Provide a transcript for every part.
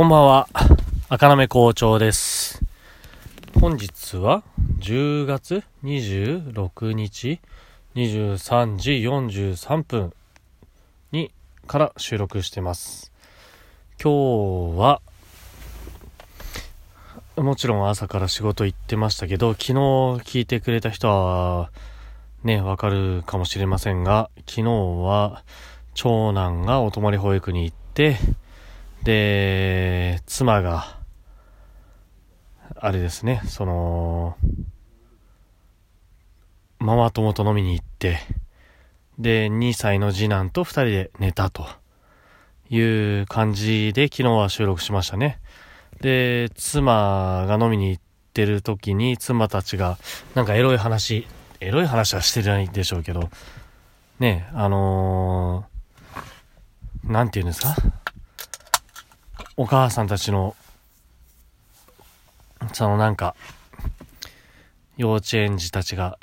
こんばんは、赤なめ校長です。本日は10月26日23時43分にから収録してます。今日はもちろん朝から仕事行ってましたけど、昨日聞いてくれた人はね、わかるかもしれませんが、昨日は長男がお泊まり保育に行って、で、妻が、あれですね、その、ママ友と飲みに行って、で、2歳の次男と2人で寝たという感じで昨日は収録しましたね。で、妻が飲みに行ってる時に妻たちがなんかエロい話、エロい話はしてないでしょうけど、ね、あのー、なんて言うんですか？お母さんたちの、そのなんか、幼稚園児たちが、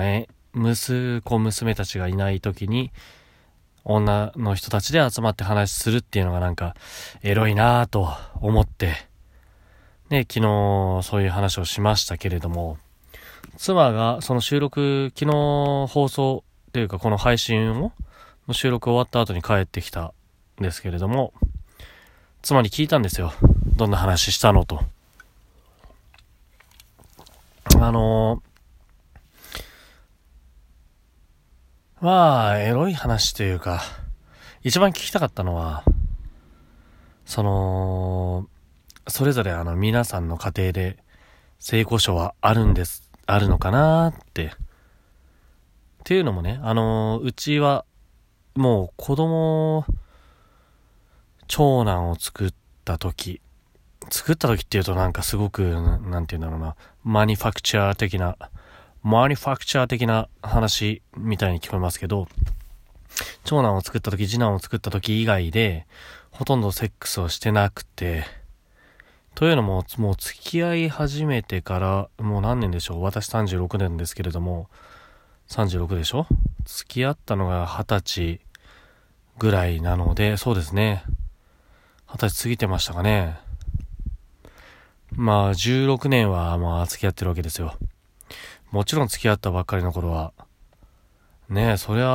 え、息子娘たちがいない時に、女の人たちで集まって話するっていうのがなんか、エロいなぁと思って、ね、昨日そういう話をしましたけれども、妻がその収録、昨日放送というかこの配信を、収録終わった後に帰ってきたんですけれども、妻に聞いたんですよ。どんな話したのと。あのー、まあ、エロい話というか、一番聞きたかったのは、その、それぞれあの皆さんの家庭で性交渉はあるんです、あるのかなって。っていうのもね、あのー、うちは、もう子供、長男を作った時、作った時っていうとなんかすごく、なんて言うんだろうな、マニファクチャー的な、マニファクチャー的な話みたいに聞こえますけど、長男を作った時、次男を作った時以外で、ほとんどセックスをしてなくて、というのも、もう付き合い始めてから、もう何年でしょう？私36年ですけれども、36でしょ？付き合ったのが20歳ぐらいなので、そうですね。二十歳過ぎてましたかね。まあ、16年はまあ付き合ってるわけですよ。もちろん付き合ったばっかりの頃は、ねえ、そりゃ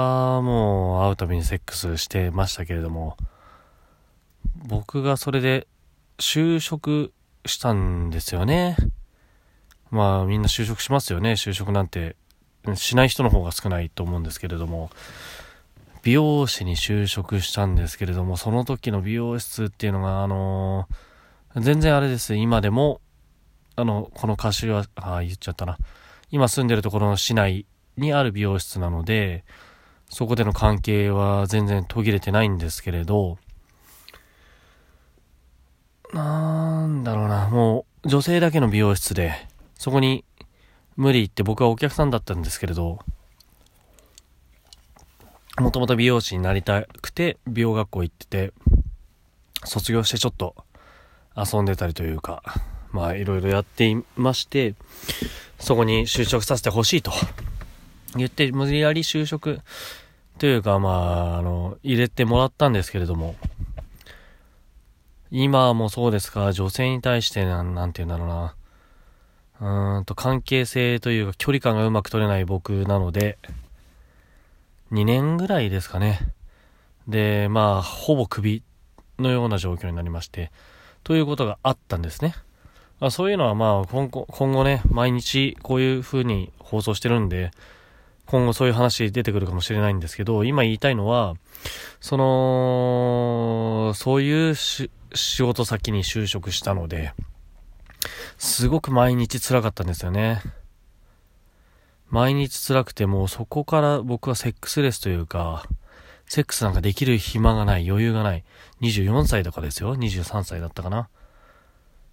もう会うたびにセックスしてましたけれども、僕がそれで就職したんですよね。まあみんな就職しますよね。就職なんてしない人の方が少ないと思うんですけれども、美容師に就職したんですけれども、その時の美容室っていうのが、あのー、全然あれです。今でも、あの、この歌手は、あ言っちゃったな。今住んでるところの市内にある美容室なので、そこでの関係は全然途切れてないんですけれど、なんだろうな、もう女性だけの美容室で、そこに無理言って僕はお客さんだったんですけれど、もともと美容師になりたくて、美容学校行ってて、卒業してちょっと遊んでたりというか、まあいろいろやっていまして、そこに就職させてほしいと言って、無理やり就職というか、まあ、あの、入れてもらったんですけれども、今もそうですが、女性に対してなん、なんて言うんだろうな、うーんと関係性というか距離感がうまく取れない僕なので、2年ぐらいですかね。で、まあ、ほぼクビのような状況になりまして、ということがあったんですね。まあ、そういうのはまあ今後、今後ね、毎日こういう風に放送してるんで、今後そういう話出てくるかもしれないんですけど、今言いたいのは、その、そういう仕事先に就職したので、すごく毎日辛かったんですよね。毎日辛くてもうそこから僕はセックスレスというか、セックスなんかできる暇がない、余裕がない。24歳とかですよ。23歳だったかな。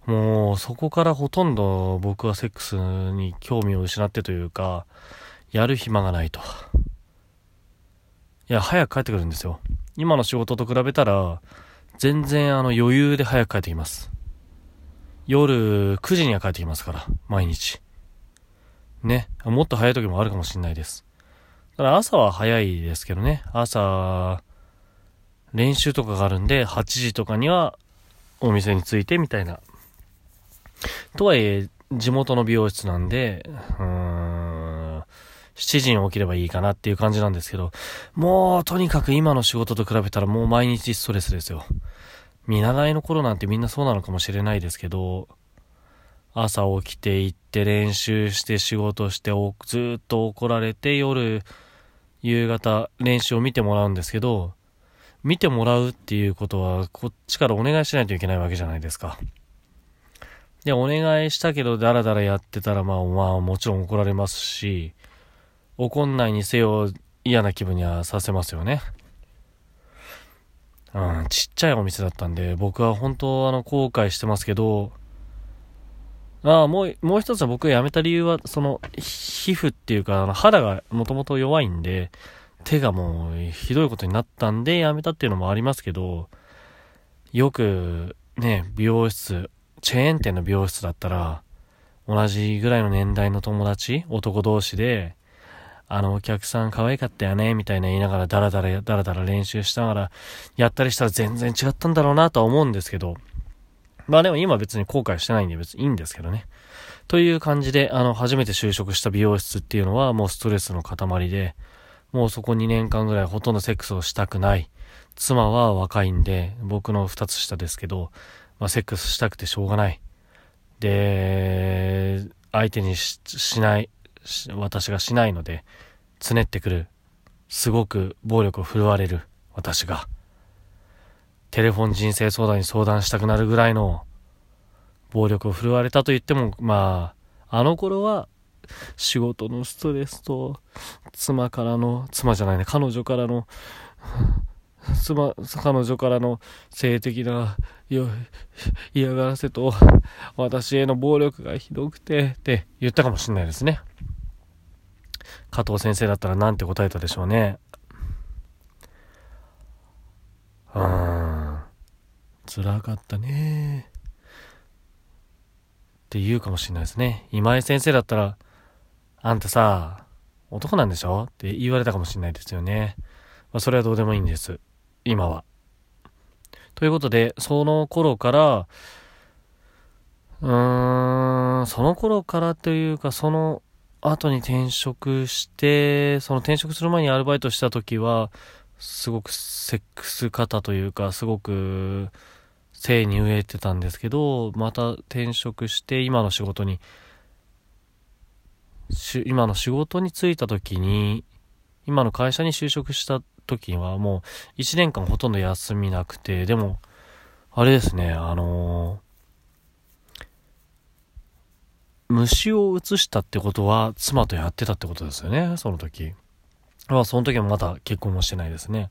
もうそこからほとんど僕はセックスに興味を失ってというか、やる暇がないと。いや、早く帰ってくるんですよ。今の仕事と比べたら、全然あの余裕で早く帰ってきます。夜9時には帰ってきますから、毎日。ね。もっと早い時もあるかもしれないです。だから朝は早いですけどね。朝、練習とかがあるんで、8時とかにはお店に着いてみたいな。とはいえ、地元の美容室なんで、うーん、7時に起きればいいかなっていう感じなんですけど、もうとにかく今の仕事と比べたらもう毎日ストレスですよ。見習いの頃なんてみんなそうなのかもしれないですけど、朝起きて行って練習して仕事してずっと怒られて夜、夕方練習を見てもらうんですけど、見てもらうっていうことはこっちからお願いしないといけないわけじゃないですか。で、お願いしたけどダラダラやってたらまあまあもちろん怒られますし、怒んないにせよ嫌な気分にはさせますよね。うん、ちっちゃいお店だったんで、僕は本当あの後悔してますけど、ああ、もう、もう一つは僕辞めた理由は、その、皮膚っていうか、あの肌がもともと弱いんで、手がもうひどいことになったんで辞めたっていうのもありますけど、よくね、美容室、チェーン店の美容室だったら、同じぐらいの年代の友達、男同士で、あのお客さん可愛かったよね、みたいな言いながらダラダラダラダラ練習しながらやったりしたら全然違ったんだろうなとは思うんですけど、まあでも今別に後悔してないんで別にいいんですけどね。という感じで、あの、初めて就職した美容室っていうのはもうストレスの塊で、もうそこ2年間ぐらいほとんどセックスをしたくない。妻は若いんで、僕の2つ下ですけど、まあ、セックスしたくてしょうがない。で、相手にしない、私がしないので、つねってくる。すごく暴力を振るわれる。私が。テレフォン人生相談に相談したくなるぐらいの暴力を振るわれたと言っても、まあ、あの頃は仕事のストレスと妻からの、妻じゃないね、彼女からの、妻、彼女からの性的な嫌がらせと私への暴力がひどくてって言ったかもしれないですね。加藤先生だったら何て答えたでしょうね。うん。辛かったね。って言うかもしれないですね。今井先生だったら、あんたさ、男なんでしょ？って言われたかもしれないですよね。まあ、それはどうでもいいんです。今は。ということで、その頃から、うーん、その頃からというか、その後に転職して、その転職する前にアルバイトした時は、すごくセックス型というか、すごく性に飢えてたんですけど、また転職して今の仕事に今の仕事に就いた時に、今の会社に就職した時にはもう1年間ほとんど休みなくて、でも、あれですね、あのー、虫を移したってことは妻とやってたってことですよね、その時。まあ、その時もまだ結婚もしてないですね。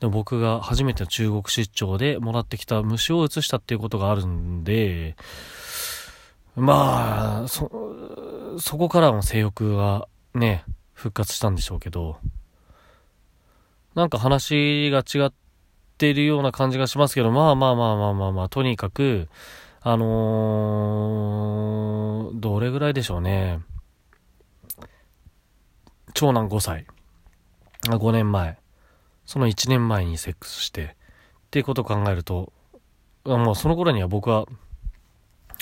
でも僕が初めての中国出張でもらってきた虫を移したっていうことがあるんで、まあ、そ、そこからの性欲がね、復活したんでしょうけど、なんか話が違ってるような感じがしますけど、まあまあまあまあまあまあ、とにかく、あのー、どれぐらいでしょうね。長男5歳。5年前。その1年前にセックスして、っていうことを考えると、もうその頃には僕は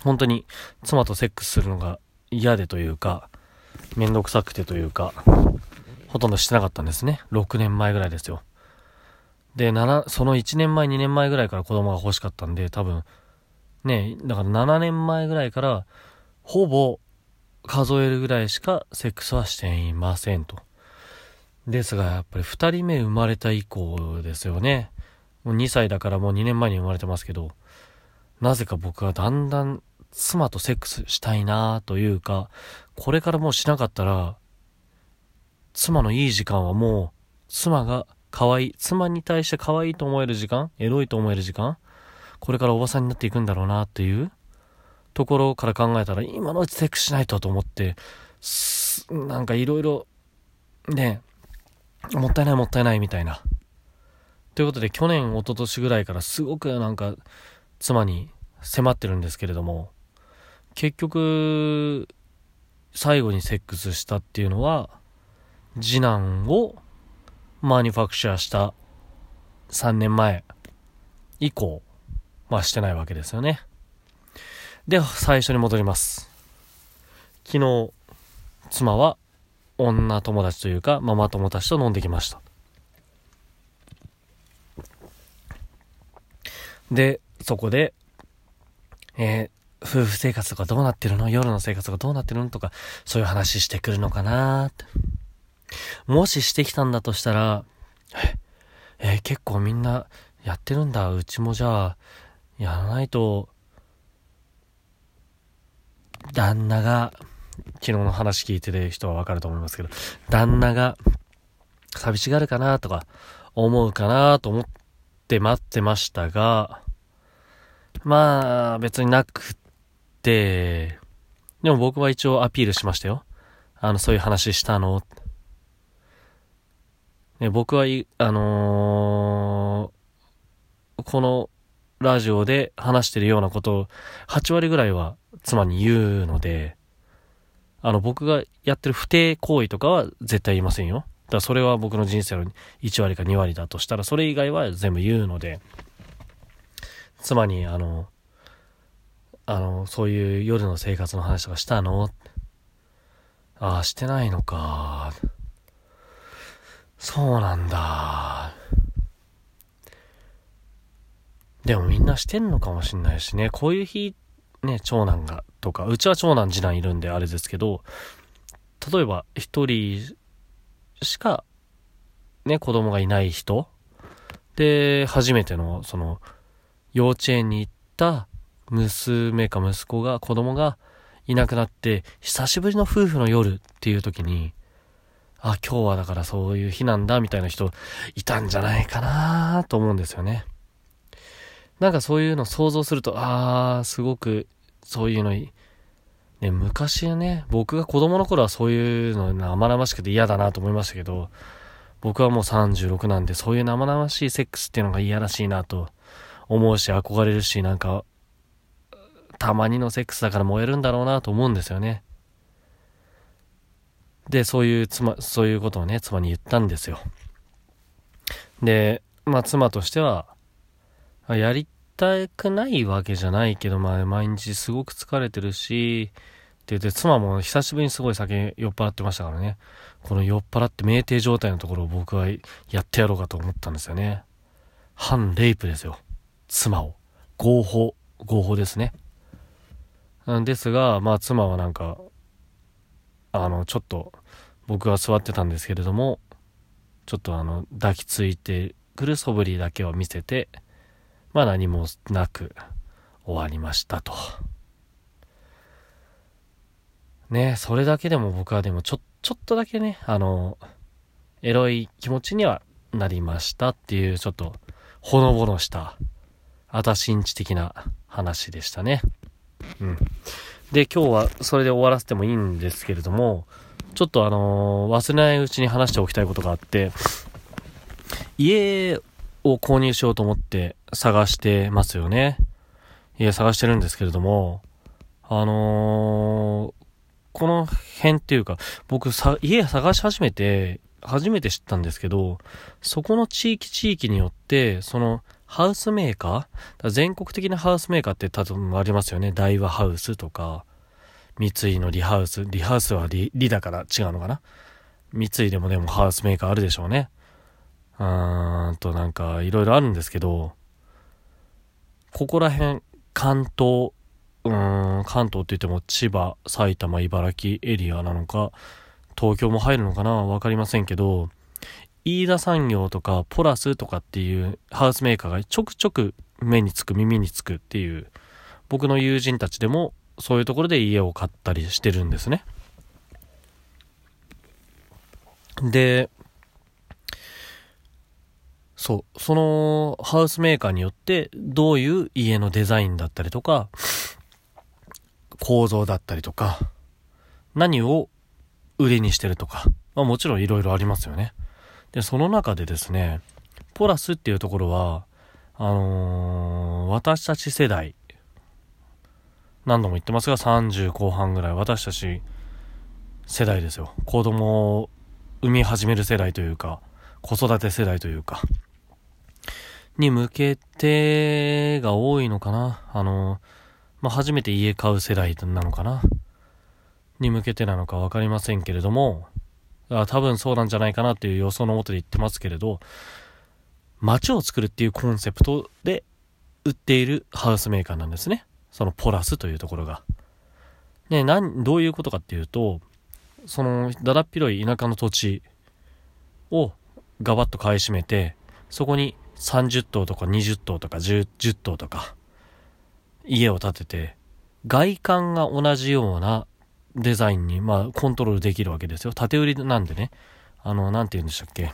本当に妻とセックスするのが嫌でというか、めんどくさくてというか、ほとんどしてなかったんですね。6年前ぐらいですよ。で、7、その1年前、2年前ぐらいから子供が欲しかったんで、多分、ね、だから7年前ぐらいから、ほぼ数えるぐらいしかセックスはしていませんと。ですが、やっぱり2人目生まれた以降ですよね。もう2歳だからもう2年前に生まれてますけど、なぜか僕はだんだん妻とセックスしたいなというか、これからもうしなかったら、妻のいい時間はもう、妻が可愛い、妻に対して可愛いと思える時間、エロいと思える時間、これからおばさんになっていくんだろうなっていうところから考えたら、今のうちセックスしないとと思って、なんかいろいろ、ね、もったいないもったいないみたいな。ということで、去年、一昨年ぐらいからすごくなんか、妻に迫ってるんですけれども、結局、最後にセックスしたっていうのは、次男をマニュファクチャーした3年前以降まあしてないわけですよね。で、最初に戻ります。昨日、妻は女友達というか、ママ友達と飲んできました。で、そこで、えー、夫婦生活とかどうなってるの？夜の生活がどうなってるの？とか、そういう話してくるのかなって。もししてきたんだとしたら、えー、結構みんなやってるんだ。うちもじゃあ、やらないと、旦那が、昨日の話聞いてる人はわかると思いますけど、旦那が寂しがるかなとか思うかなと思って待ってましたが、まあ別になくって、でも僕は一応アピールしましたよ。あの、そういう話したの。ね、僕は、あのー、このラジオで話してるようなことを8割ぐらいは妻に言うので、あの、僕がやってる不定行為とかは絶対言いませんよ。だからそれは僕の人生の1割か2割だとしたら、それ以外は全部言うので、妻に、あの、あの、そういう夜の生活の話とかしたの？ああ、してないのか。そうなんだ。でもみんなしてんのかもしんないしね、こういう日ね、長男が、とか、うちは長男次男いるんであれですけど、例えば一人しか、ね、子供がいない人で、初めての、その、幼稚園に行った娘か息子が、子供がいなくなって、久しぶりの夫婦の夜っていう時に、あ、今日はだからそういう日なんだみたいな人いたんじゃないかなと思うんですよね。なんかそういうの想像すると、あー、すごくそういうのいい、ね、昔はね、僕が子供の頃はそういうの生々しくて嫌だなと思いましたけど、僕はもう36なんで、そういう生々しいセックスっていうのが嫌らしいなと思うし、憧れるし、なんか、たまにのセックスだから燃えるんだろうなと思うんですよね。で、そういう妻、そういうことをね、妻に言ったんですよ。で、まあ妻としては、やりたくないわけじゃないけど、まあ、毎日すごく疲れてるし、って言って、妻も久しぶりにすごい酒酔っ払ってましたからね。この酔っ払って酩酊状態のところを僕はやってやろうかと思ったんですよね。反レイプですよ。妻を。合法。合法ですね。なんですが、まあ妻はなんか、あの、ちょっと、僕が座ってたんですけれども、ちょっとあの、抱きついてくる素振りだけを見せて、まあ何もなく終わりましたと。ねそれだけでも僕はでもちょ、ちょっとだけね、あの、エロい気持ちにはなりましたっていう、ちょっと、ほのぼのした、あたしんち的な話でしたね。うん。で、今日はそれで終わらせてもいいんですけれども、ちょっとあのー、忘れないうちに話しておきたいことがあって、家を購入しようと思って探してますよね。家探してるんですけれども、あのー、この辺っていうか、僕さ、家探し始めて、初めて知ったんですけど、そこの地域地域によって、その、ハウスメーカー全国的なハウスメーカーって多分ありますよね。大和ハウスとか、三井のリハウス、リハウスはリリだから違うのかな三井でもでもハウスメーカーあるでしょうね。うーんとなんかいろいろあるんですけど、ここら辺、関東、うーん、関東って言っても千葉、埼玉、茨城エリアなのか、東京も入るのかなわかりませんけど、飯田産業とかポラスとかっていうハウスメーカーがちょくちょく目につく、耳につくっていう、僕の友人たちでもそういうところで家を買ったりしてるんですね。で、そう。そのハウスメーカーによってどういう家のデザインだったりとか、構造だったりとか、何を売りにしてるとか、まあもちろん色々ありますよね。で、その中でですね、ポラスっていうところは、あのー、私たち世代、何度も言ってますが、30後半ぐらい、私たち世代ですよ。子供を産み始める世代というか、子育て世代というか、に向けてが多いのかな。あの、まあ、初めて家買う世代なのかな。に向けてなのかわかりませんけれども、あ多分そうなんじゃないかなっていう予想のもとで言ってますけれど、街を作るっていうコンセプトで売っているハウスメーカーなんですね。そのポラスというところが。ね、なん、どういうことかっていうと、その、だだっ広い田舎の土地をガバッと買い占めて、そこに30棟とか20棟とか 10, 10棟とか、家を建てて、外観が同じようなデザインに、まあ、コントロールできるわけですよ。縦売りなんでね。あの、なんて言うんでしたっけ。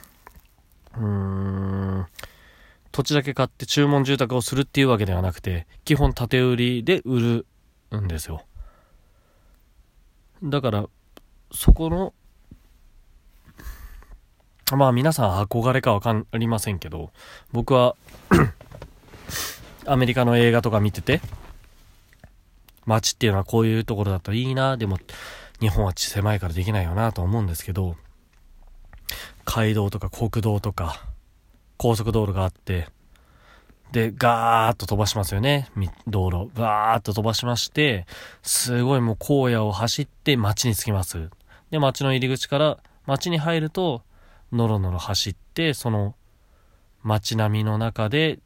うーん、土地だけ買って注文住宅をするっていうわけではなくて、基本縦売りで売るんですよ。だから、そこの、まあ皆さん憧れかわかりませんけど、僕は アメリカの映画とか見てて、街っていうのはこういうところだといいな、でも日本は狭いからできないよなと思うんですけど、街道とか国道とか高速道路があって、で、ガーッと飛ばしますよね。道路。バーッと飛ばしまして、すごいもう荒野を走って街に着きます。で、街の入り口から街に入ると、のろのろ走って、その街並みの中で、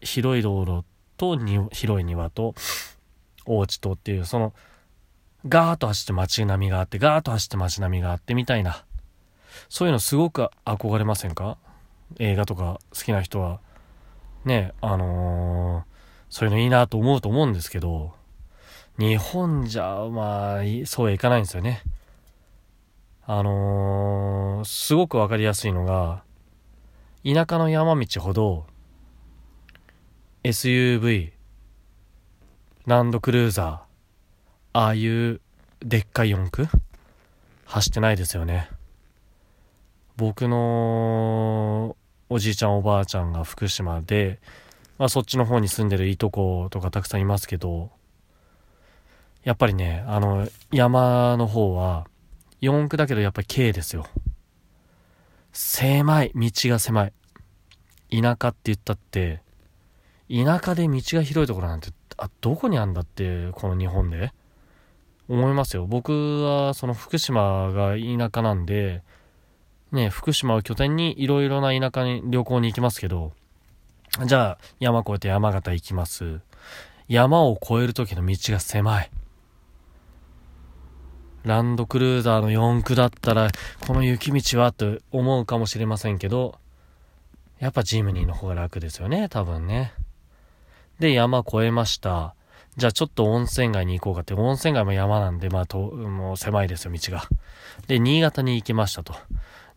広い道路と広い庭と、お家とっていう、その、ガーッと走って街並みがあって、ガーッと走って街並みがあってみたいな。そういうのすごく憧れませんか？映画とか好きな人は。ね、あのー、そういうのいいなと思うと思うんですけど、日本じゃ、まあ、そうはいかないんですよね。あのー、すごくわかりやすいのが、田舎の山道ほど、SUV、ランドクルーザー、ああいうでっかい四駆走ってないですよね。僕のおじいちゃんおばあちゃんが福島で、まあそっちの方に住んでるいとことかたくさんいますけど、やっぱりね、あの、山の方は、四駆だけどやっぱり軽ですよ。狭い。道が狭い。田舎って言ったって、田舎で道が広いところなんてあ、どこにあんだって、この日本で？思いますよ。僕は、その福島が田舎なんで、ね、福島を拠点にいろいろな田舎に旅行に行きますけど、じゃあ、山越えて山形行きます。山を越える時の道が狭い。ランドクルーザーの四駆だったら、この雪道はと思うかもしれませんけど、やっぱジムニーの方が楽ですよね、多分ね。で、山越えました。じゃあちょっと温泉街に行こうかって、温泉街も山なんで、まあと、もう狭いですよ、道が。で、新潟に行きましたと。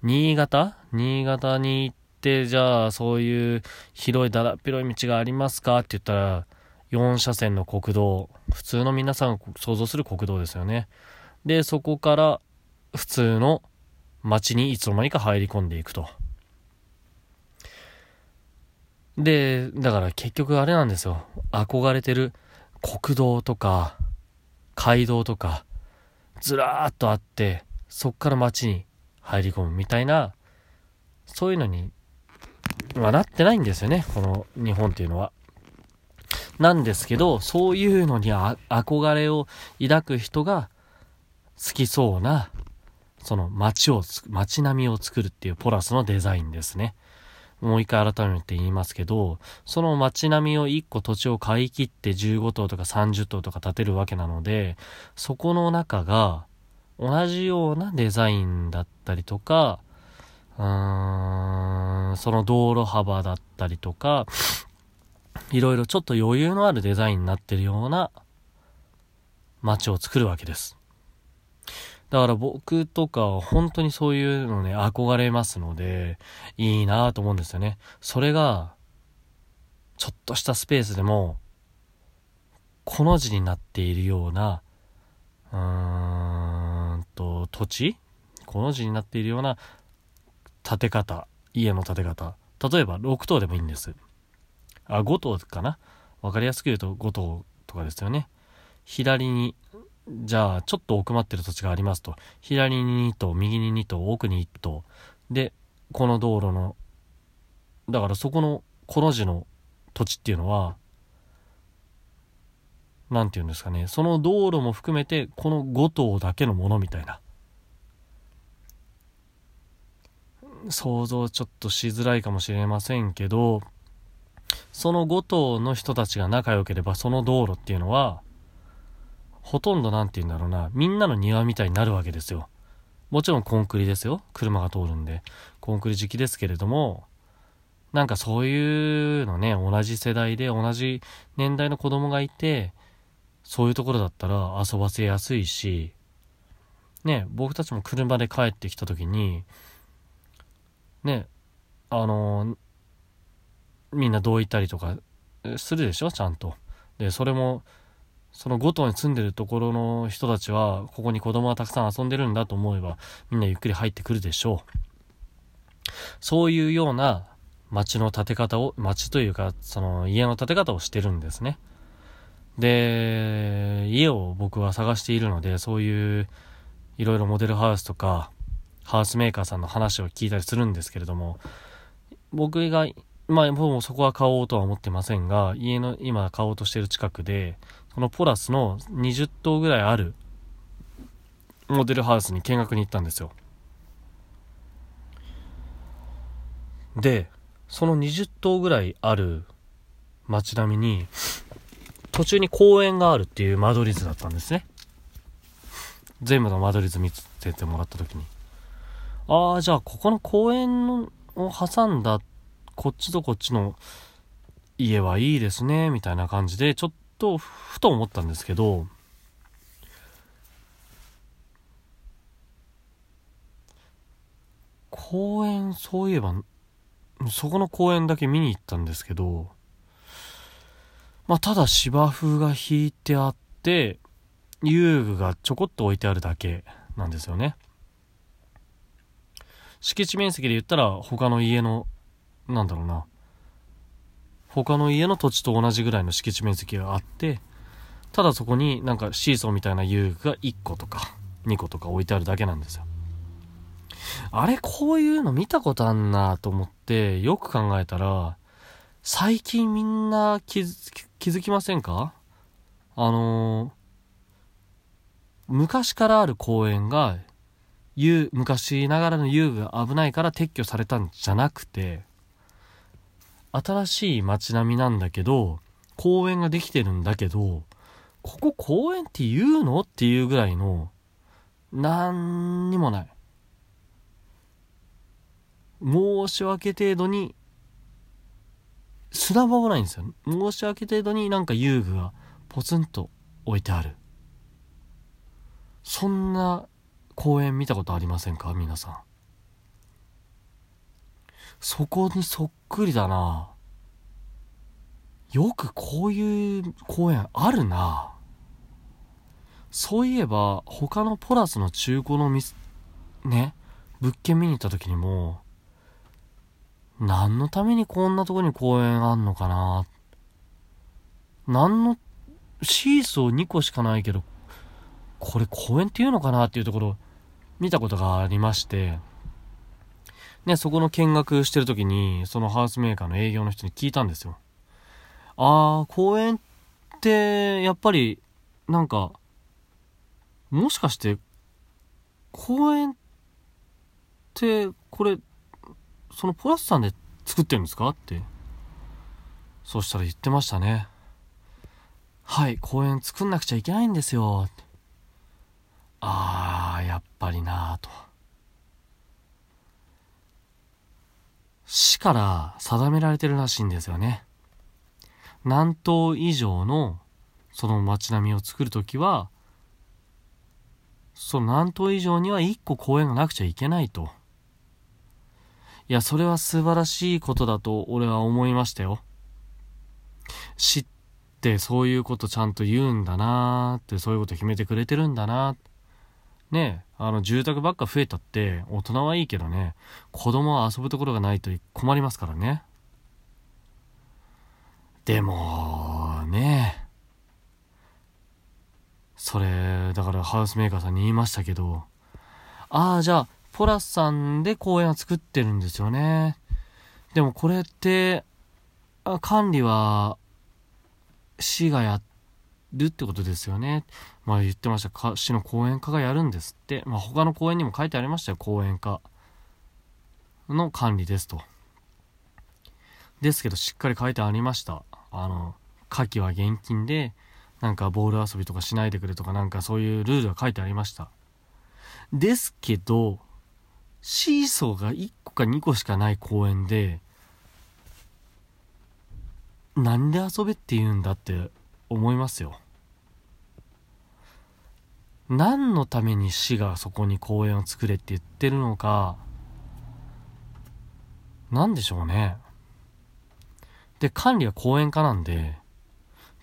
新潟？新潟に行って、じゃあそういう広いだらっ広い道がありますかって言ったら、4車線の国道。普通の皆さんが想像する国道ですよね。で、そこから普通の街にいつの間にか入り込んでいくと。で、だから結局あれなんですよ。憧れてる国道とか、街道とか、ずらーっとあって、そっから街に入り込むみたいな、そういうのに、まあ、なってないんですよね。この日本っていうのは。なんですけど、そういうのに憧れを抱く人が好きそうな、その街を、街並みを作るっていうポラスのデザインですね。もう一回改めて言いますけど、その街並みを一個土地を買い切って15棟とか30棟とか建てるわけなので、そこの中が同じようなデザインだったりとか、うーん、その道路幅だったりとか、いろいろちょっと余裕のあるデザインになってるような街を作るわけです。だから僕とかは本当にそういうのね、憧れますので、いいなと思うんですよね。それが、ちょっとしたスペースでも、この字になっているような、うーんと、土地？この字になっているような建て方、家の建て方。例えば6棟でもいいんです。あ、5棟かな？わかりやすく言うと5棟とかですよね。左にじゃあ、ちょっと奥まってる土地がありますと。左に2頭、右に2頭、奥に1頭。で、この道路の、だからそこのこの字の土地っていうのは、なんて言うんですかね、その道路も含めて、この5棟だけのものみたいな。想像ちょっとしづらいかもしれませんけど、その5棟の人たちが仲良ければ、その道路っていうのは、ほとんど何て言うんだろうな、みんなの庭みたいになるわけですよ。もちろんコンクリですよ。車が通るんで。コンクリ時期ですけれども、なんかそういうのね、同じ世代で同じ年代の子供がいて、そういうところだったら遊ばせやすいし、ね、僕たちも車で帰ってきた時に、ね、あのみんなどういたりとかするでしょちゃんと。で、それも、その5棟に住んでるところの人たちは、ここに子供がたくさん遊んでるんだと思えば、みんなゆっくり入ってくるでしょう。そういうような街の建て方を、街というか、その家の建て方をしてるんですね。で、家を僕は探しているので、そういういろいろモデルハウスとか、ハウスメーカーさんの話を聞いたりするんですけれども、僕が、まあ、もうそこは買おうとは思ってませんが、家の今買おうとしてる近くで、そのポラスの20棟ぐらいあるモデルハウスに見学に行ったんですよ。で、その20棟ぐらいある街並みに、途中に公園があるっていう間取り図だったんですね。全部の間取り図見せてもらった時に。ああ、じゃあここの公園を挟んだこっちとこっちの家はいいですね、みたいな感じで、ちょっとふと思ったんですけど、公園、そういえば、そこの公園だけ見に行ったんですけど、まあ、ただ芝生が引いてあって、遊具がちょこっと置いてあるだけなんですよね。敷地面積で言ったら他の家の、なんだろうな、他の家の土地と同じぐらいの敷地面積があって、ただそこになんかシーソーみたいな遊具が1個とか2個とか置いてあるだけなんですよ。あれ、こういうの見たことあんなと思って、よく考えたら、最近みんな気づきませんか？あのー、昔からある公園が、遊、昔ながらの遊具が危ないから撤去されたんじゃなくて、新しい街並みなんだけど、公園ができてるんだけど、ここ公園って言うの？っていうぐらいの、なんにもない。申し訳程度に、砂場もないんですよ。申し訳程度になんか遊具がポツンと置いてある。そんな公園見たことありませんか？皆さん。そこにそっくりだな。よくこういう公園あるな。そういえば、他のポラスの中古の店、ね、物件見に行った時にも、何のためにこんなとこに公園あんのかな何の、シーソー2個しかないけど、これ公園っていうのかなっていうところ、見たことがありまして、ね、そこの見学してる時に、そのハウスメーカーの営業の人に聞いたんですよ。あー、公園って、やっぱり、なんか、もしかして、公園って、これ、そのポラスさんで作ってるんですか？って。そしたら言ってましたね。はい、公園作んなくちゃいけないんですよ。あー、やっぱりなぁと。市から定められてるらしいんですよね。何棟以上のその街並みを作るときは、その何棟以上には1個公園がなくちゃいけないと。いや、それは素晴らしいことだと俺は思いましたよ。知ってそういうことちゃんと言うんだなーって、そういうこと決めてくれてるんだなねあの、住宅ばっか増えたって、大人はいいけどね、子供は遊ぶところがないと困りますからね。でも、ねそれ、だからハウスメーカーさんに言いましたけど、ああ、じゃあ、ポラスさんで公園を作ってるんですよね。でもこれって、管理は、市がやるってことですよね。まあ言ってました。市の講演家がやるんですって。まあ他の講演にも書いてありましたよ。講演家の管理ですと。ですけど、しっかり書いてありました。あの、下記は現金で、なんかボール遊びとかしないでくれとかなんかそういうルールが書いてありました。ですけど、シーソーが1個か2個しかない公園で、なんで遊べって言うんだって思いますよ。何のために市がそこに公園を作れって言ってるのか、なんでしょうね。で、管理は公園家なんで、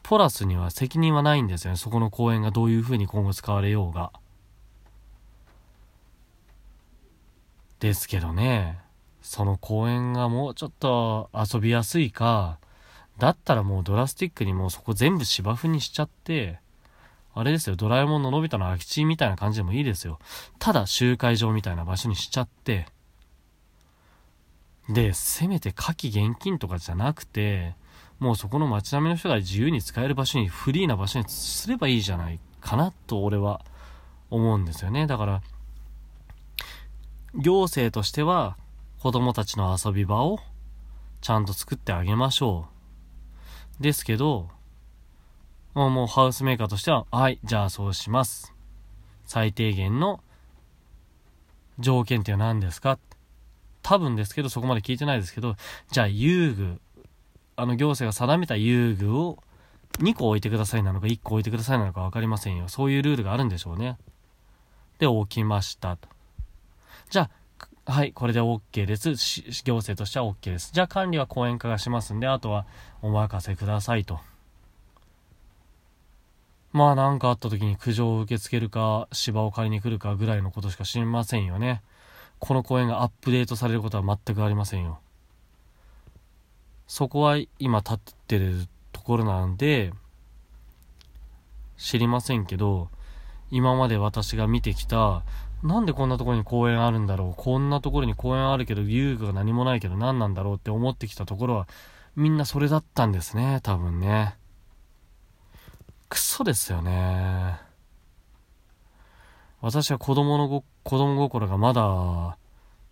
ポラスには責任はないんですよね。そこの公園がどういう風に今後使われようが。ですけどね、その公園がもうちょっと遊びやすいか、だったらもうドラスティックにもうそこ全部芝生にしちゃって、あれですよ、ドラえもんののび太の空き地みたいな感じでもいいですよ。ただ集会場みたいな場所にしちゃって、で、せめて夏季現金とかじゃなくて、もうそこの街並みの人が自由に使える場所に、フリーな場所にすればいいじゃないかなと俺は思うんですよね。だから、行政としては子供たちの遊び場をちゃんと作ってあげましょう。ですけど、もうもうハウスメーカーとしては、はい、じゃあそうします。最低限の条件っていうのは何ですか？多分ですけど、そこまで聞いてないですけど、じゃあ遊具、あの行政が定めた遊具を2個置いてくださいなのか1個置いてくださいなのか分かりませんよ。そういうルールがあるんでしょうね。で、置きましたと。じゃあ、はい、これで OK です。行政としては OK です。じゃあ管理は講演家がしますんで、あとはお任せくださいと。まあ何かあった時に苦情を受け付けるか、芝を借りに来るかぐらいのことしか知りませんよね。この公園がアップデートされることは全くありませんよ。そこは今立ってるところなんで、知りませんけど、今まで私が見てきたなんでこんなところに公園あるんだろう？こんなところに公園あるけど遊具が何もないけど何なんだろうって思ってきたところはみんなそれだったんですね多分ねクソですよね。私は子供のご子供心がまだ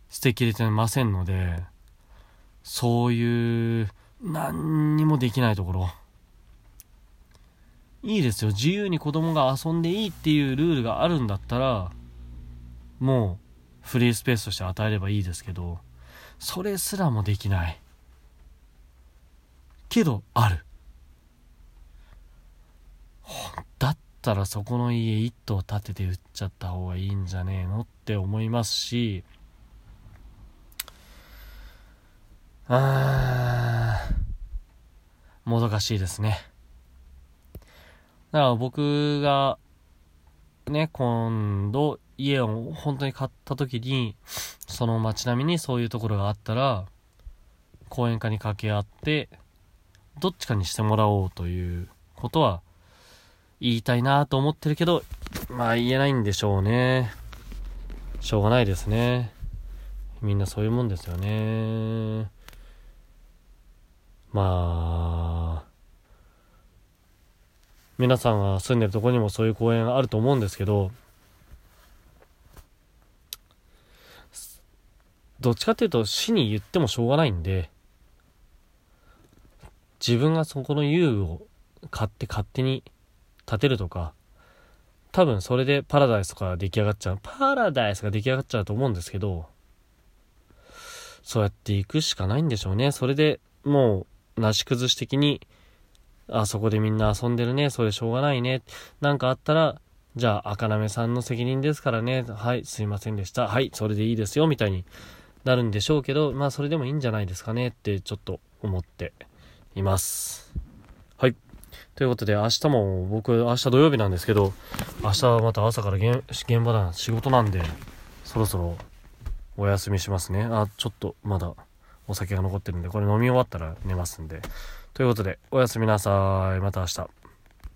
捨てきれてませんのでそういう何にもできないところ。いいですよ。自由に子供が遊んでいいっていうルールがあるんだったらもうフリースペースとして与えればいいですけどそれすらもできない。けどある。だったらそこの家一棟建てて売っちゃった方がいいんじゃねえのって思いますしあーもどかしいですね。だから僕がね今度家を本当に買った時に、その街並みにそういうところがあったら、講演家に掛け合って、どっちかにしてもらおうということは言いたいなと思ってるけど、まあ言えないんでしょうね。しょうがないですね。みんなそういうもんですよね。まあ、皆さんが住んでるとこにもそういう公園あると思うんですけど、どっちかっていうと死に言ってもしょうがないんで、自分がそこの遊具を買って勝手に建てるとか、多分それでパラダイスとか出来上がっちゃう。パラダイスが出来上がっちゃうと思うんですけど、そうやっていくしかないんでしょうね。それでもう、なし崩し的に、あそこでみんな遊んでるね。それしょうがないね。なんかあったら、じゃあ、赤なめさんの責任ですからね。はい、すいませんでした。はい、それでいいですよ。みたいになるんでしょうけど、まあそれでもいいんじゃないですかねってちょっと思っています。はい。ということで明日も僕明日土曜日なんですけど、明日はまた朝から現場だ仕事なんで、そろそろお休みしますね。あ、ちょっとまだお酒が残ってるんで、これ飲み終わったら寝ますんで。ということで、おやすみなさい。また明日。